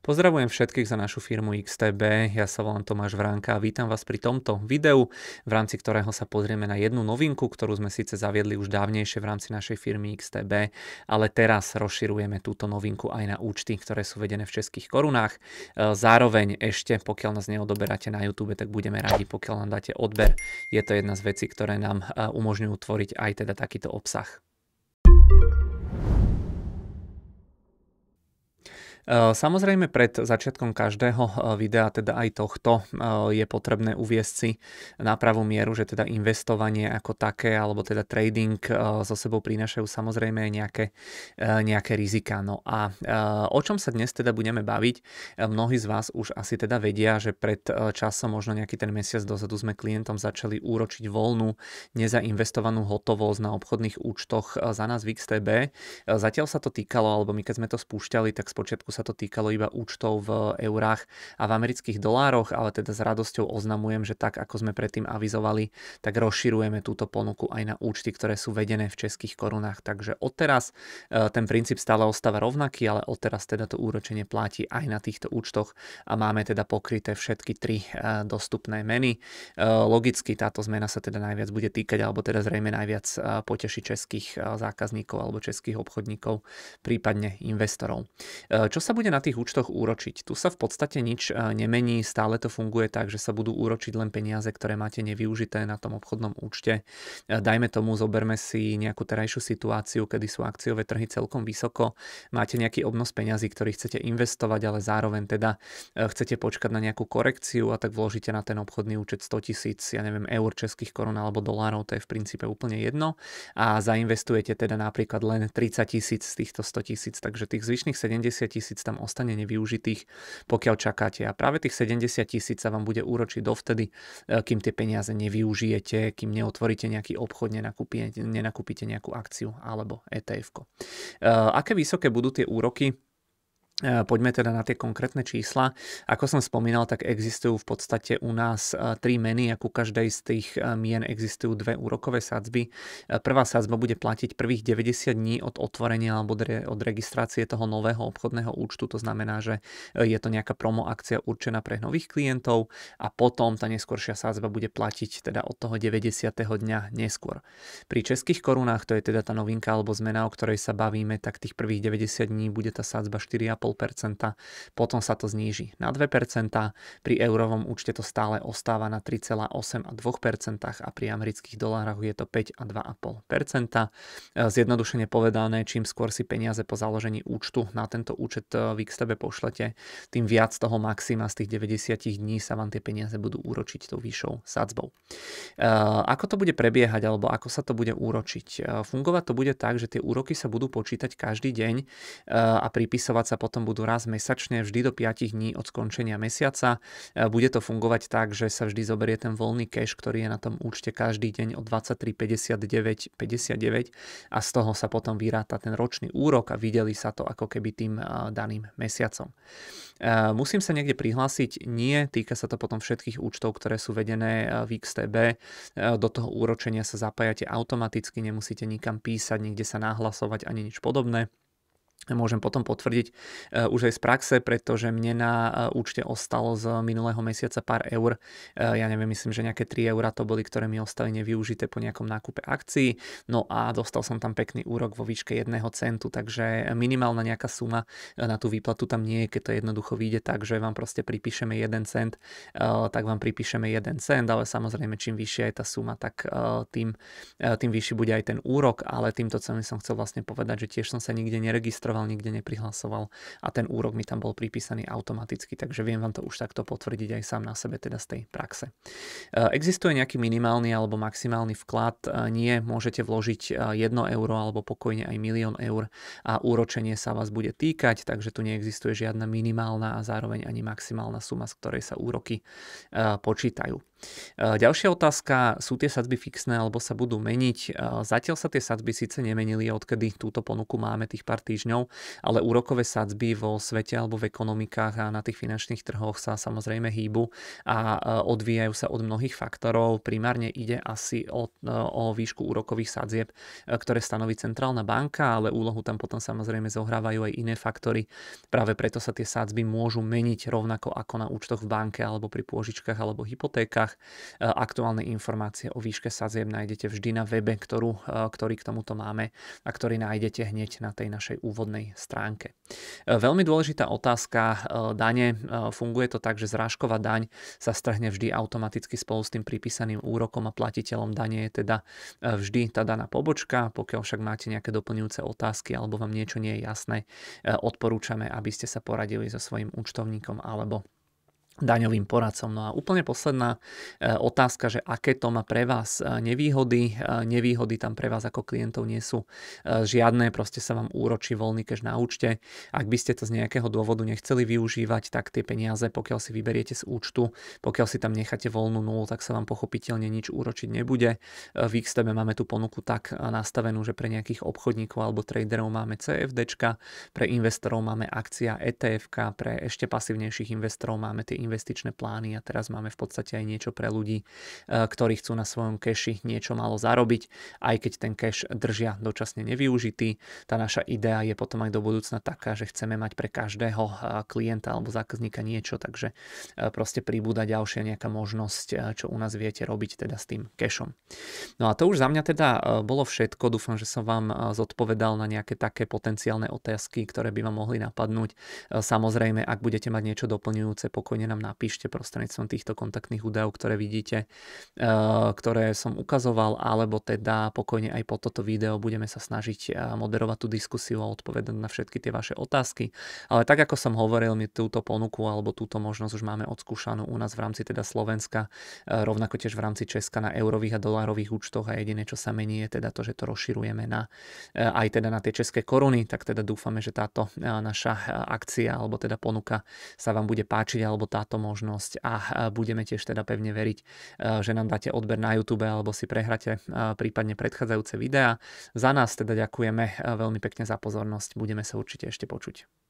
Pozdravujem všetkých za našu firmu XTB, ja sa volám Tomáš Vránka a vítam vás pri tomto videu, v rámci ktorého sa pozrieme na jednu novinku, ktorú sme síce zaviedli už dávnejšie v rámci našej firmy XTB, ale teraz rozširujeme túto novinku aj na účty, ktoré sú vedené v českých korunách. E, zároveň ešte, pokiaľ nás neodoberáte na YouTube, tak budeme radi, pokiaľ nám dáte odber. Je to jedna z vecí, ktoré nám e, umožňujú tvoriť aj teda takýto obsah. Samozrejme pred začiatkom každého eh, videa, teda aj tohto, eh, je potrebné uviesť si na pravú mieru, že teda investovanie ako také, alebo teda trading so sebou prinášajú samozrejme nejaké, nejaké rizika. No a o čom sa dnes teda budeme baviť? Mnohí z vás už asi teda vedia, že pred časom, možno nejaký ten mesiac dozadu sme klientom začali úročiť voľnú, nezainvestovanú hotovosť na obchodných účtoch za nás v XTB. Zatiaľ sa to týkalo, alebo my keď sme to spúšťali, tak spočiatku sa to týkalo iba účtov v eurách a v amerických dolároch, ale teda s radosťou oznamujem, že tak ako sme predtým avizovali, tak rozširujeme túto ponuku aj na účty, ktoré sú vedené v českých korunách. Takže odteraz e, ten princíp stále ostáva rovnaký, ale odteraz teda to úročenie platí aj na týchto účtoch a máme teda pokryté všetky tri e, dostupné meny. E, logicky táto zmena sa teda najviac bude týkať, alebo teda zrejme najviac poteší českých zákazníkov alebo českých obchodníkov, prípadne investorov. Čo čo sa bude na tých účtoch úročiť? Tu sa v podstate nič e, nemení, stále to funguje tak, že sa budú úročiť len peniaze, ktoré máte nevyužité na tom obchodnom účte. E, dajme tomu, zoberme si nejakú terajšiu situáciu, kedy sú akciové trhy celkom vysoko, máte nejaký obnos peňazí, ktorý chcete investovať, ale zároveň teda e, chcete počkať na nejakú korekciu a tak vložíte na ten obchodný účet 100 tisíc, ja neviem, eur, českých korun alebo dolárov, to je v princípe úplne jedno a zainvestujete teda napríklad len 30 tisíc z týchto 100 tisíc, takže tých zvyšných 70 tisíc tisíc tam ostane nevyužitých, pokiaľ čakáte. A práve tých 70 tisíc sa vám bude úročiť dovtedy, e, kým tie peniaze nevyužijete, kým neotvoríte nejaký obchod, nenakúpite, nenakúpite nejakú akciu alebo ETF. E, aké vysoké budú tie úroky? E, poďme teda na tie konkrétne čísla. Ako som spomínal, tak existujú v podstate u nás e, tri meny a ku každej z tých e, mien existujú dve úrokové sadzby. Prvá sadzba bude platiť prvých 90 dní od otvorenia alebo od registrácie toho nového obchodného účtu. To znamená, že je to nejaká promo akcia určená pre nových klientov a potom tá neskôršia sadzba bude platiť teda od toho 90. dňa neskôr. Pri českých korunách, to je teda tá novinka alebo zmena, o ktorej sa bavíme, tak tých prvých 90 dní bude tá sadzba 4,5 2,5%, potom sa to zníži na 2%, pri eurovom účte to stále ostáva na 3,8 a 2% a pri amerických dolároch je to 5 a 2,5%. Zjednodušene povedané, čím skôr si peniaze po založení účtu na tento účet v XTB pošlete, tým viac toho maxima z tých 90 dní sa vám tie peniaze budú úročiť tou vyššou sadzbou. Ako to bude prebiehať alebo ako sa to bude úročiť? Fungovať to bude tak, že tie úroky sa budú počítať každý deň a pripisovať sa potom potom budú raz mesačne, vždy do 5 dní od skončenia mesiaca. E, bude to fungovať tak, že sa vždy zoberie ten voľný cash, ktorý je na tom účte každý deň od 23,59,59 a z toho sa potom vyráta ten ročný úrok a videli sa to ako keby tým e, daným mesiacom. E, musím sa niekde prihlásiť? Nie, týka sa to potom všetkých účtov, ktoré sú vedené v XTB. Do toho úročenia sa zapájate automaticky, nemusíte nikam písať, niekde sa nahlasovať ani nič podobné môžem potom potvrdiť e, už aj z praxe, pretože mne na e, účte ostalo z minulého mesiaca pár eur. E, ja neviem, myslím, že nejaké 3 eurá to boli, ktoré mi ostali nevyužité po nejakom nákupe akcií. No a dostal som tam pekný úrok vo výške 1 centu, takže minimálna nejaká suma na tú výplatu tam nie je, keď to jednoducho vyjde tak, že vám proste pripíšeme 1 cent, tak vám pripíšeme 1 cent, ale samozrejme čím vyššia je tá suma, tak tým, tým vyšší bude aj ten úrok, ale týmto celým som chcel vlastne povedať, že tiež som sa nikde neregistroval neregistroval, nikde neprihlasoval a ten úrok mi tam bol pripísaný automaticky, takže viem vám to už takto potvrdiť aj sám na sebe, teda z tej praxe. E, existuje nejaký minimálny alebo maximálny vklad? E, nie, môžete vložiť 1 e, euro alebo pokojne aj milión eur a úročenie sa vás bude týkať, takže tu neexistuje žiadna minimálna a zároveň ani maximálna suma, z ktorej sa úroky počítajú. Ďalšia otázka, sú tie sadzby fixné alebo sa budú meniť? Zatiaľ sa tie sadzby síce nemenili, odkedy túto ponuku máme tých pár týždňov, ale úrokové sadzby vo svete alebo v ekonomikách a na tých finančných trhoch sa samozrejme hýbu a odvíjajú sa od mnohých faktorov. Primárne ide asi o, o výšku úrokových sadzieb, ktoré stanoví centrálna banka, ale úlohu tam potom samozrejme zohrávajú aj iné faktory. Práve preto sa tie sadzby môžu meniť rovnako ako na účtoch v banke alebo pri pôžičkách alebo hypotékach. Aktuálne informácie o výške sadzieb nájdete vždy na webe, ktorú, ktorý k tomuto máme a ktorý nájdete hneď na tej našej úvodnej stránke. Veľmi dôležitá otázka dane. Funguje to tak, že zrážková daň sa strhne vždy automaticky spolu s tým pripísaným úrokom a platiteľom dane je teda vždy tá daná pobočka. Pokiaľ však máte nejaké doplňujúce otázky alebo vám niečo nie je jasné, odporúčame, aby ste sa poradili so svojím účtovníkom alebo daňovým poradcom. No a úplne posledná e, otázka, že aké to má pre vás e, nevýhody. E, nevýhody tam pre vás ako klientov nie sú žiadne, proste sa vám úročí voľný cash na účte. Ak by ste to z nejakého dôvodu nechceli využívať, tak tie peniaze, pokiaľ si vyberiete z účtu, pokiaľ si tam necháte voľnú nulu, tak sa vám pochopiteľne nič úročiť nebude. V XTB máme tú ponuku tak nastavenú, že pre nejakých obchodníkov alebo traderov máme CFD, pre investorov máme akcia ETF, pre ešte pasívnejších investorov máme tie investičné plány a teraz máme v podstate aj niečo pre ľudí, e, ktorí chcú na svojom keši niečo malo zarobiť, aj keď ten cash držia dočasne nevyužitý. Tá naša idea je potom aj do budúcna taká, že chceme mať pre každého e, klienta alebo zákazníka niečo, takže e, proste pribúda ďalšia nejaká možnosť, čo u nás viete robiť teda s tým cashom. No a to už za mňa teda bolo všetko. Dúfam, že som vám zodpovedal na nejaké také potenciálne otázky, ktoré by vám mohli napadnúť. Samozrejme, ak budete mať niečo doplňujúce, pokojne nám napíšte prostredníctvom týchto kontaktných údajov, ktoré vidíte, eh, ktoré som ukazoval, alebo teda pokojne aj po toto video budeme sa snažiť eh, moderovať tú diskusiu a odpovedať na všetky tie vaše otázky. Ale tak ako som hovoril, my túto ponuku alebo túto možnosť už máme odskúšanú u nás v rámci teda Slovenska, eh, rovnako tiež v rámci Česka na eurových a dolárových účtoch a jediné, čo sa mení je teda to, že to rozširujeme na, aj teda na tie české koruny, tak teda dúfame, že táto naša akcia alebo teda ponuka sa vám bude páčiť alebo táto táto možnosť a budeme tiež teda pevne veriť, e, že nám dáte odber na YouTube alebo si prehráte e, prípadne predchádzajúce videá. Za nás teda ďakujeme e, veľmi pekne za pozornosť, budeme sa určite ešte počuť.